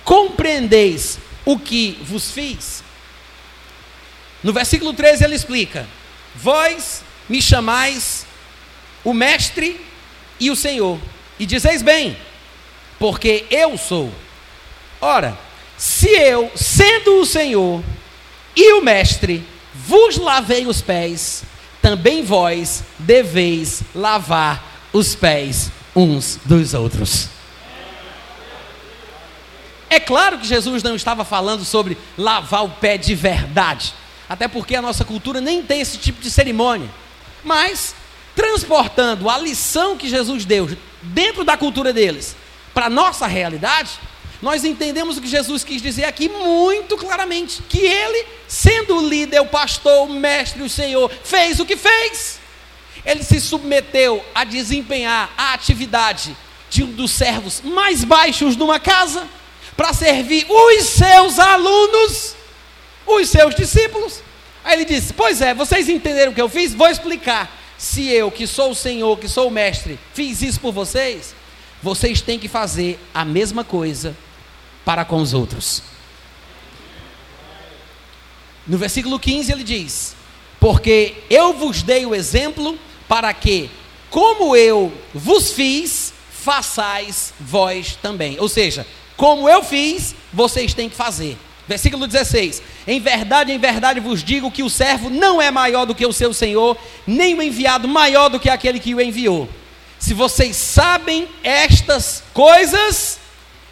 Speaker 1: Compreendeis o que vos fiz? No versículo 13 ele explica: Vós me chamais o Mestre e o Senhor, e dizeis bem, porque eu sou. Ora, se eu, sendo o Senhor e o Mestre, vos lavei os pés, também vós deveis lavar os pés uns dos outros. É claro que Jesus não estava falando sobre lavar o pé de verdade, até porque a nossa cultura nem tem esse tipo de cerimônia. Mas, transportando a lição que Jesus deu dentro da cultura deles para a nossa realidade, nós entendemos o que Jesus quis dizer aqui muito claramente: que ele, sendo o líder, o pastor, o mestre, o Senhor, fez o que fez. Ele se submeteu a desempenhar a atividade de um dos servos mais baixos de uma casa para servir os seus alunos, os seus discípulos. Aí ele disse: Pois é, vocês entenderam o que eu fiz? Vou explicar. Se eu, que sou o Senhor, que sou o mestre, fiz isso por vocês, vocês têm que fazer a mesma coisa para com os outros. No versículo 15 ele diz: Porque eu vos dei o exemplo para que, como eu vos fiz, façais vós também. Ou seja, como eu fiz, vocês têm que fazer. Versículo 16: Em verdade, em verdade vos digo que o servo não é maior do que o seu senhor, nem o enviado maior do que aquele que o enviou. Se vocês sabem estas coisas,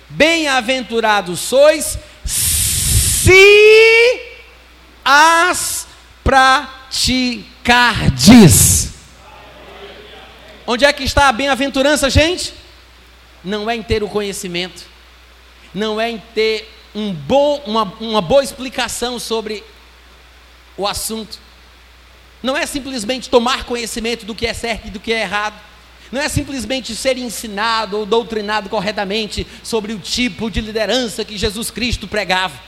Speaker 1: Bem-aventurados sois se as praticardes. Onde é que está a bem-aventurança, gente? Não é em ter o conhecimento, não é em ter um bom, uma, uma boa explicação sobre o assunto, não é simplesmente tomar conhecimento do que é certo e do que é errado não é simplesmente ser ensinado ou doutrinado corretamente sobre o tipo de liderança que Jesus Cristo pregava.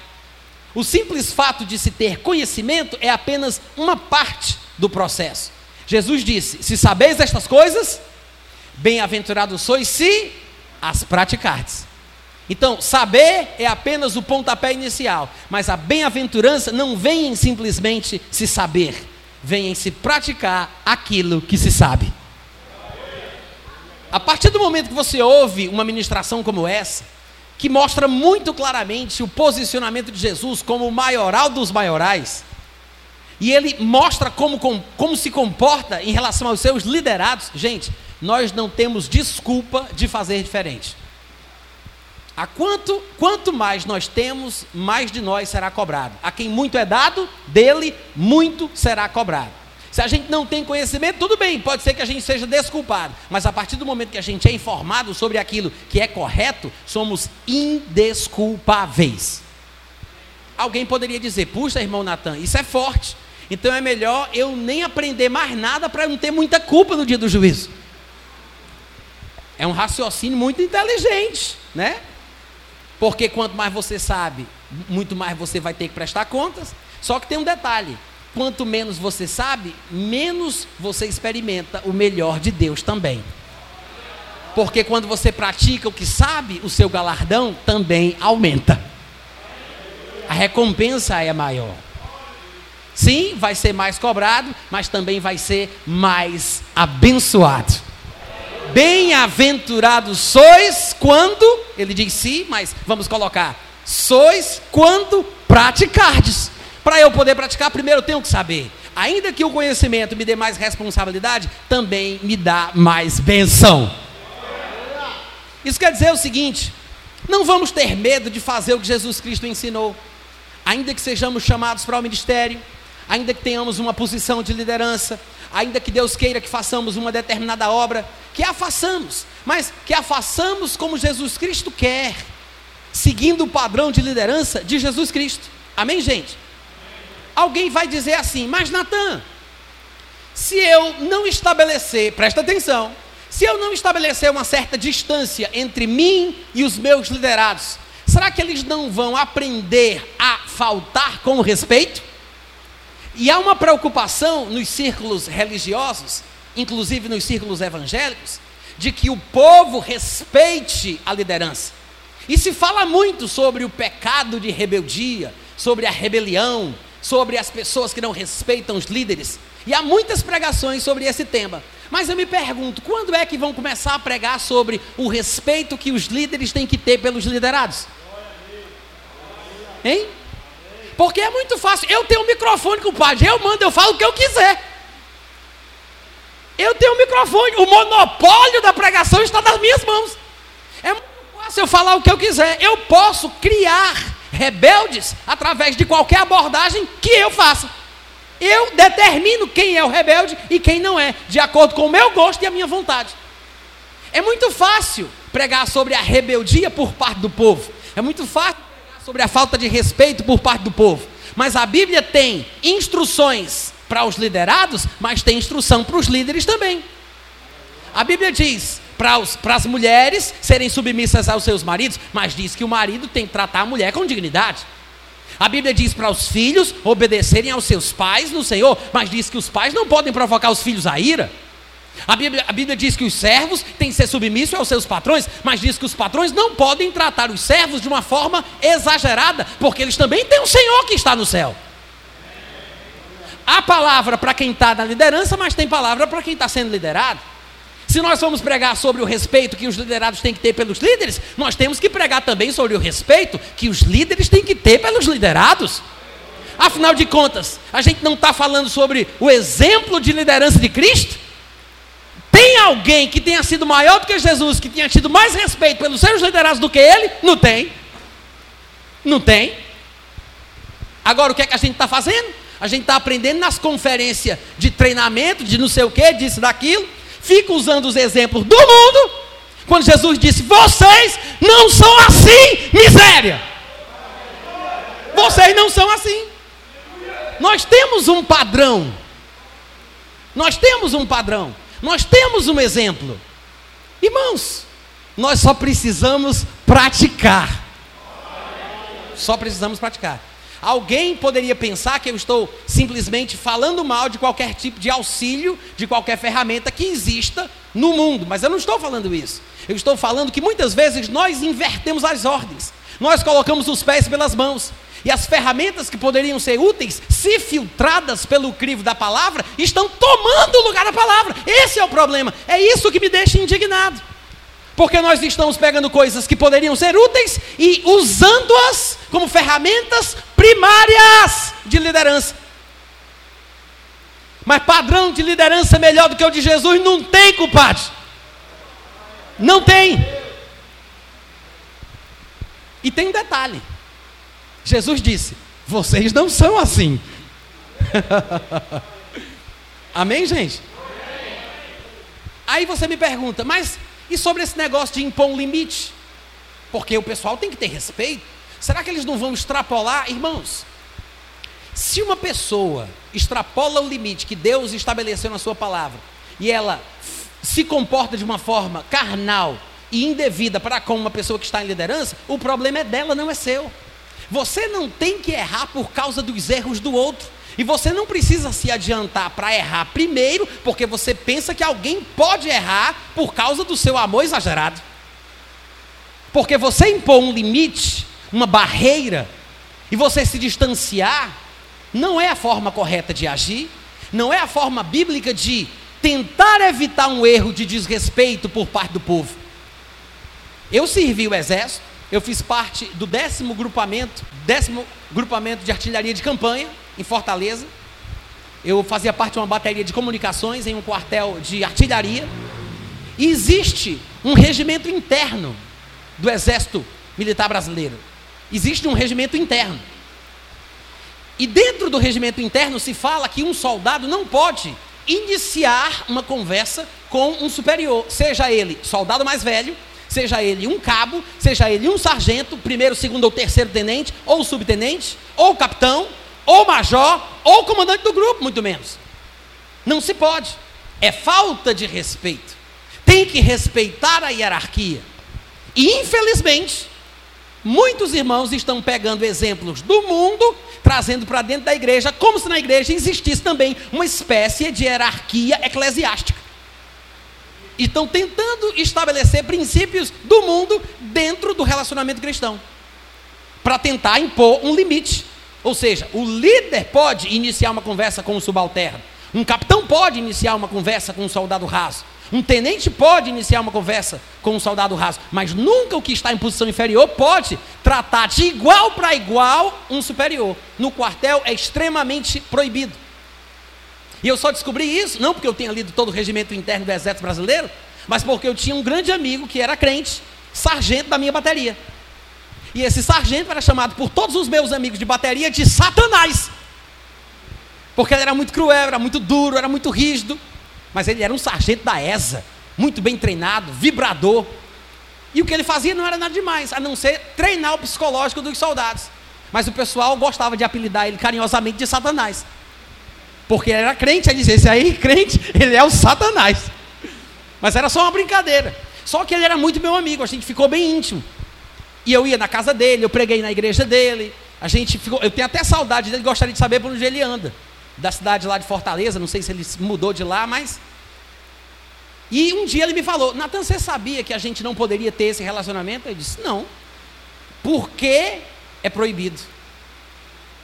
Speaker 1: O simples fato de se ter conhecimento é apenas uma parte do processo. Jesus disse: Se sabeis estas coisas, bem-aventurados sois se as praticardes. Então, saber é apenas o pontapé inicial, mas a bem-aventurança não vem em simplesmente se saber, vem em se praticar aquilo que se sabe. A partir do momento que você ouve uma ministração como essa, que mostra muito claramente o posicionamento de Jesus como o maioral dos maiorais, e ele mostra como, como, se comporta em relação aos seus liderados, gente, nós não temos desculpa de fazer diferente. A quanto, quanto mais nós temos, mais de nós será cobrado. A quem muito é dado, dele muito será cobrado. Se a gente não tem conhecimento, tudo bem, pode ser que a gente seja desculpado, mas a partir do momento que a gente é informado sobre aquilo que é correto, somos indesculpáveis. Alguém poderia dizer: puxa, irmão Natan, isso é forte, então é melhor eu nem aprender mais nada para não ter muita culpa no dia do juízo. É um raciocínio muito inteligente, né? Porque quanto mais você sabe, muito mais você vai ter que prestar contas. Só que tem um detalhe: quanto menos você sabe, menos você experimenta o melhor de Deus também. Porque quando você pratica o que sabe, o seu galardão também aumenta. A recompensa é maior. Sim, vai ser mais cobrado, mas também vai ser mais abençoado. Bem-aventurados sois quando, ele diz sim, mas vamos colocar, sois quando praticardes. Para eu poder praticar, primeiro eu tenho que saber. Ainda que o conhecimento me dê mais responsabilidade, também me dá mais benção. Isso quer dizer o seguinte: não vamos ter medo de fazer o que Jesus Cristo ensinou, ainda que sejamos chamados para o ministério, ainda que tenhamos uma posição de liderança, ainda que Deus queira que façamos uma determinada obra, que a façamos, mas que a façamos como Jesus Cristo quer, seguindo o padrão de liderança de Jesus Cristo. Amém, gente? Alguém vai dizer assim, mas Natan, se eu não estabelecer, presta atenção, se eu não estabelecer uma certa distância entre mim e os meus liderados, será que eles não vão aprender a faltar com respeito? E há uma preocupação nos círculos religiosos, inclusive nos círculos evangélicos, de que o povo respeite a liderança. E se fala muito sobre o pecado de rebeldia, sobre a rebelião, sobre as pessoas que não respeitam os líderes. E há muitas pregações sobre esse tema. Mas eu me pergunto, quando é que vão começar a pregar sobre o respeito que os líderes têm que ter pelos liderados? Hein? Porque é muito fácil. Eu tenho um microfone, compadre. Eu mando, eu falo o que eu quiser. Eu tenho um microfone. O monopólio da pregação está nas minhas mãos. É muito fácil eu falar o que eu quiser. Eu posso criar rebeldes através de qualquer abordagem que eu faça. Eu determino quem é o rebelde e quem não é, de acordo com o meu gosto e a minha vontade. É muito fácil pregar sobre a rebeldia por parte do povo. É muito fácil pregar sobre a falta de respeito por parte do povo. Mas a Bíblia tem instruções para os liderados, mas tem instrução para os líderes também. A Bíblia diz para as mulheres serem submissas aos seus maridos, mas diz que o marido tem que tratar a mulher com dignidade. A Bíblia diz para os filhos obedecerem aos seus pais no Senhor, mas diz que os pais não podem provocar os filhos à ira. A Bíblia, a Bíblia, diz que os servos têm que ser submissos aos seus patrões, mas diz que os patrões não podem tratar os servos de uma forma exagerada, porque eles também têm um Senhor que está no céu. Há palavra para quem está na liderança, mas tem palavra para quem está sendo liderado. Se nós vamos pregar sobre o respeito que os liderados têm que ter pelos líderes, nós temos que pregar também sobre o respeito que os líderes têm que ter pelos liderados. Afinal de contas, a gente não está falando sobre o exemplo de liderança de Cristo? Tem alguém que tenha sido maior do que Jesus, que tenha tido mais respeito pelos seus liderados do que ele? Não tem. Não tem. Agora, o que é que a gente está fazendo? A gente está aprendendo nas conferências de treinamento, de não sei o que, disso, daquilo fica usando os exemplos do mundo, quando Jesus disse: Vocês não são assim, miséria. Vocês não são assim. Nós temos um padrão. Nós temos um padrão. Nós temos um exemplo. Irmãos, nós só precisamos praticar. Só precisamos praticar. Alguém poderia pensar que eu estou simplesmente falando mal de qualquer tipo de auxílio, de qualquer ferramenta que exista no mundo, mas eu não estou falando isso. Eu estou falando que muitas vezes nós invertemos as ordens, nós colocamos os pés pelas mãos, e as ferramentas que poderiam ser úteis, se filtradas pelo crivo da palavra, estão tomando o lugar da palavra. Esse é o problema, é isso que me deixa indignado. Porque nós estamos pegando coisas que poderiam ser úteis e usando-as como ferramentas primárias de liderança. Mas padrão de liderança melhor do que o de Jesus não tem, culpado. Não tem. E tem um detalhe. Jesus disse: vocês não são assim. Amém, gente? Aí você me pergunta, mas e sobre esse negócio de impor um limite? Porque o pessoal tem que ter respeito. Será que eles não vão extrapolar? Irmãos, se uma pessoa extrapola o limite que Deus estabeleceu na sua palavra e ela se comporta de uma forma carnal e indevida para com uma pessoa que está em liderança, o problema é dela, não é seu. Você não tem que errar por causa dos erros do outro. E você não precisa se adiantar para errar primeiro, porque você pensa que alguém pode errar por causa do seu amor exagerado. Porque você impor um limite, uma barreira, e você se distanciar, não é a forma correta de agir, não é a forma bíblica de tentar evitar um erro de desrespeito por parte do povo. Eu servi o exército, eu fiz parte do décimo grupamento, décimo grupamento de artilharia de campanha em Fortaleza. Eu fazia parte de uma bateria de comunicações em um quartel de artilharia. E existe um regimento interno do Exército Militar Brasileiro. Existe um regimento interno. E dentro do regimento interno se fala que um soldado não pode iniciar uma conversa com um superior, seja ele soldado mais velho, seja ele um cabo, seja ele um sargento, primeiro, segundo ou terceiro tenente, ou subtenente, ou capitão, ou major, ou comandante do grupo, muito menos. Não se pode. É falta de respeito. Tem que respeitar a hierarquia. E infelizmente, muitos irmãos estão pegando exemplos do mundo, trazendo para dentro da igreja, como se na igreja existisse também uma espécie de hierarquia eclesiástica. E estão tentando estabelecer princípios do mundo dentro do relacionamento cristão, para tentar impor um limite. Ou seja, o líder pode iniciar uma conversa com o subalterno, um capitão pode iniciar uma conversa com um soldado raso. Um tenente pode iniciar uma conversa com um soldado raso, mas nunca o que está em posição inferior pode tratar de igual para igual um superior. No quartel é extremamente proibido. E eu só descobri isso, não porque eu tenha lido todo o regimento interno do Exército Brasileiro, mas porque eu tinha um grande amigo que era crente, sargento da minha bateria. E esse sargento era chamado por todos os meus amigos de bateria de Satanás. Porque ele era muito cruel, era muito duro, era muito rígido. Mas ele era um sargento da ESA, muito bem treinado, vibrador. E o que ele fazia não era nada demais, a não ser treinar o psicológico dos soldados. Mas o pessoal gostava de apelidar ele carinhosamente de Satanás. Porque ele era crente, ele dizia, esse aí, crente, ele é o Satanás. Mas era só uma brincadeira. Só que ele era muito meu amigo, a gente ficou bem íntimo. E eu ia na casa dele, eu preguei na igreja dele. A gente ficou, eu tenho até saudade dele, gostaria de saber por onde ele anda da cidade lá de Fortaleza, não sei se ele mudou de lá, mas. E um dia ele me falou: Natan, você sabia que a gente não poderia ter esse relacionamento? Eu disse: Não. Porque é proibido.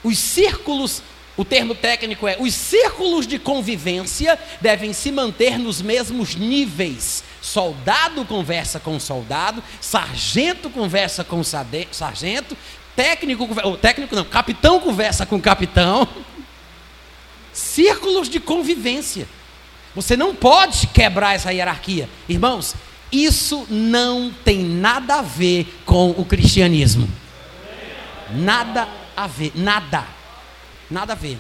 Speaker 1: Os círculos, o termo técnico é: os círculos de convivência devem se manter nos mesmos níveis. Soldado conversa com soldado, sargento conversa com sargento, técnico, técnico não, capitão conversa com capitão. círculos de convivência. Você não pode quebrar essa hierarquia. Irmãos, isso não tem nada a ver com o cristianismo. Nada a ver, nada. Nada a ver.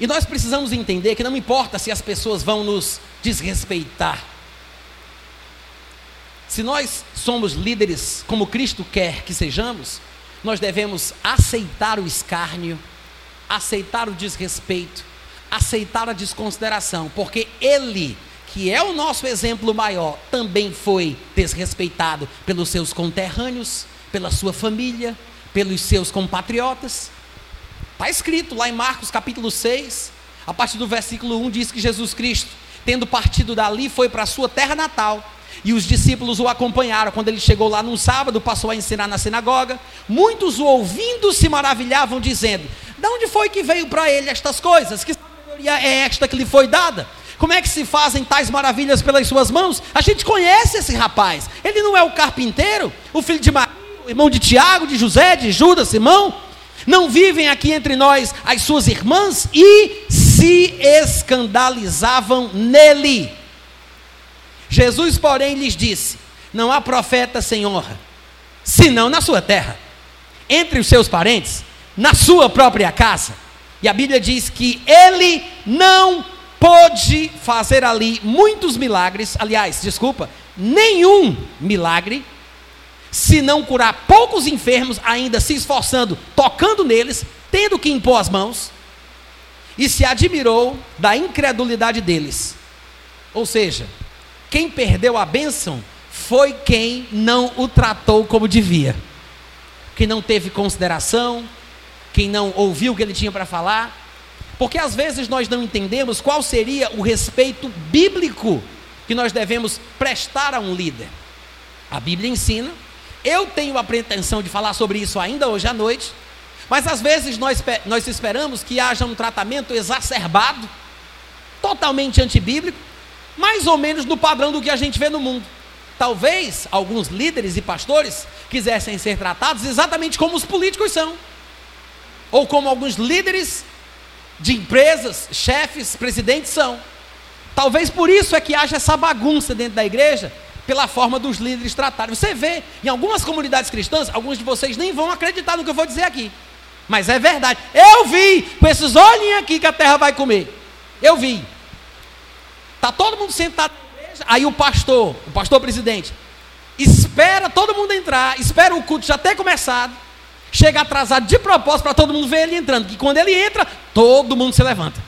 Speaker 1: E nós precisamos entender que não importa se as pessoas vão nos desrespeitar. Se nós somos líderes como Cristo quer que sejamos, nós devemos aceitar o escárnio, aceitar o desrespeito, aceitar a desconsideração, porque ele, que é o nosso exemplo maior, também foi desrespeitado pelos seus conterrâneos, pela sua família, pelos seus compatriotas. Está escrito lá em Marcos capítulo 6, a partir do versículo 1 diz que Jesus Cristo, tendo partido dali, foi para a sua terra natal e os discípulos o acompanharam. Quando ele chegou lá num sábado, passou a ensinar na sinagoga. Muitos o ouvindo se maravilhavam, dizendo: De onde foi que veio para ele estas coisas? Que sabedoria é esta que lhe foi dada? Como é que se fazem tais maravilhas pelas suas mãos? A gente conhece esse rapaz. Ele não é o carpinteiro, o filho de Maria, irmão de Tiago, de José, de Judas, Simão? Não vivem aqui entre nós as suas irmãs e se escandalizavam nele. Jesus, porém, lhes disse: Não há profeta sem honra, senão na sua terra, entre os seus parentes, na sua própria casa. E a Bíblia diz que ele não pôde fazer ali muitos milagres, aliás, desculpa, nenhum milagre, se não curar poucos enfermos, ainda se esforçando, tocando neles, tendo que impor as mãos, e se admirou da incredulidade deles. Ou seja, quem perdeu a bênção foi quem não o tratou como devia. Quem não teve consideração, quem não ouviu o que ele tinha para falar. Porque às vezes nós não entendemos qual seria o respeito bíblico que nós devemos prestar a um líder. A Bíblia ensina, eu tenho a pretensão de falar sobre isso ainda hoje à noite, Mas às vezes nós, nós esperamos que haja um tratamento exacerbado, totalmente antibíblico, mais ou menos no padrão do que a gente vê no mundo. Talvez alguns líderes e pastores quisessem ser tratados exatamente como os políticos são, ou como alguns líderes de empresas, chefes, presidentes são. Talvez por isso é que haja essa bagunça dentro da igreja, pela forma dos líderes tratarem. Você vê, em algumas comunidades cristãs, alguns de vocês nem vão acreditar no que eu vou dizer aqui. Mas é verdade. Eu vi com esses olhinhos aqui que a terra vai comer. Eu vi. Está todo mundo sentado na igreja, aí o pastor, o pastor presidente, espera todo mundo entrar, espera o culto já ter começado, chega atrasado de propósito para todo mundo ver ele entrando, que quando ele entra, todo mundo se levanta.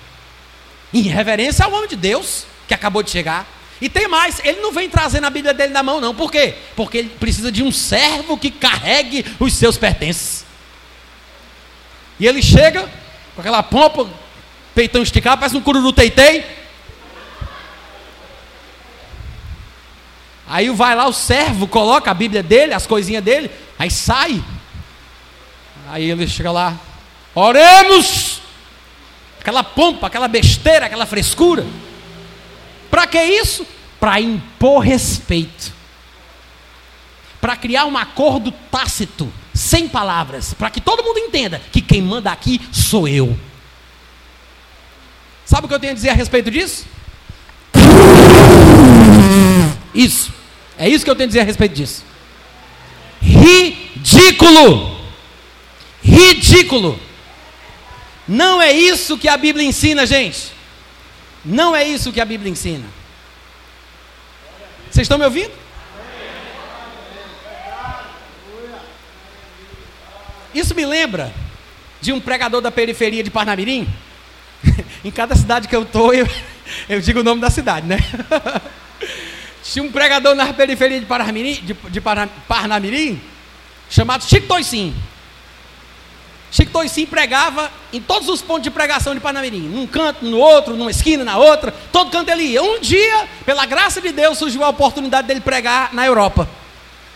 Speaker 1: Em reverência ao homem de Deus que acabou de chegar. E tem mais, ele não vem trazendo a Bíblia dele na mão, não. Por quê? Porque ele precisa de um servo que carregue os seus pertences. E ele chega com aquela pompa, peitão esticado, parece um cururu teitei. Aí vai lá o servo, coloca a Bíblia dele, as coisinhas dele, aí sai. Aí ele chega lá, oremos! Aquela pompa, aquela besteira, aquela frescura. Para que isso? Para impor respeito. Para criar um acordo tácito, sem palavras, para que todo mundo entenda que quem manda aqui sou eu. Sabe o que eu tenho a dizer a respeito disso? Isso. É isso que eu tenho a dizer a respeito disso. Ridículo. Ridículo. Não é isso que a Bíblia ensina, gente. Não é isso que a Bíblia ensina. Vocês estão me ouvindo? Isso me lembra de um pregador da periferia de Parnamirim. em cada cidade que eu estou, eu, eu digo o nome da cidade, né? Tinha um pregador na periferia de Parnamirim, de, de Parnamirim chamado Chico Toicim. Chico Toicim pregava em todos os pontos de pregação de Parnamirim. Num canto, no outro, numa esquina, na outra. Todo canto ele ia. Um dia, pela graça de Deus, surgiu a oportunidade dele pregar na Europa.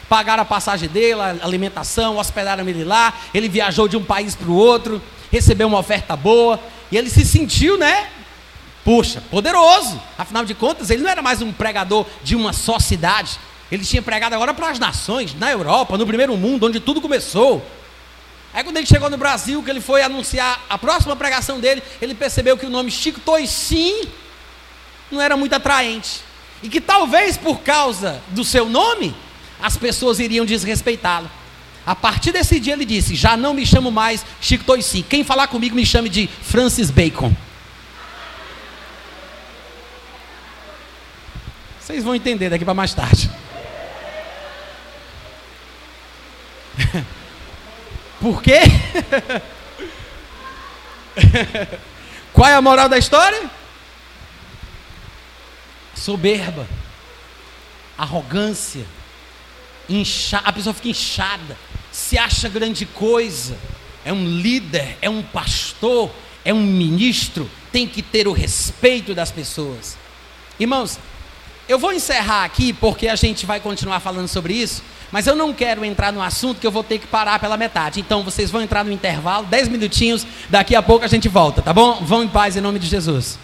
Speaker 1: Pagaram a passagem dele, a alimentação, hospedaram ele lá. Ele viajou de um país para o outro, recebeu uma oferta boa. E ele se sentiu, né? Puxa, poderoso. Afinal de contas, ele não era mais um pregador de uma só cidade. Ele tinha pregado agora para as nações, na Europa, no primeiro mundo, onde tudo começou. Aí quando ele chegou no Brasil, que ele foi anunciar a próxima pregação dele, ele percebeu que o nome Chico Toicim não era muito atraente. E que talvez por causa do seu nome, as pessoas iriam desrespeitá-lo. A partir desse dia ele disse: Já não me chamo mais Chico Toicim. Quem falar comigo me chame de Francis Bacon. Vocês vão entender daqui para mais tarde. Por quê? Qual é a moral da história? Soberba, arrogância, incha... a pessoa fica inchada, se acha grande coisa, é um líder, é um pastor, é um ministro, tem que ter o respeito das pessoas. Irmãos, eu vou encerrar aqui porque a gente vai continuar falando sobre isso. Mas eu não quero entrar no assunto que eu vou ter que parar pela metade. Então vocês vão entrar no intervalo, 10 minutinhos, daqui a pouco a gente volta, tá bom? Vão em paz em nome de Jesus.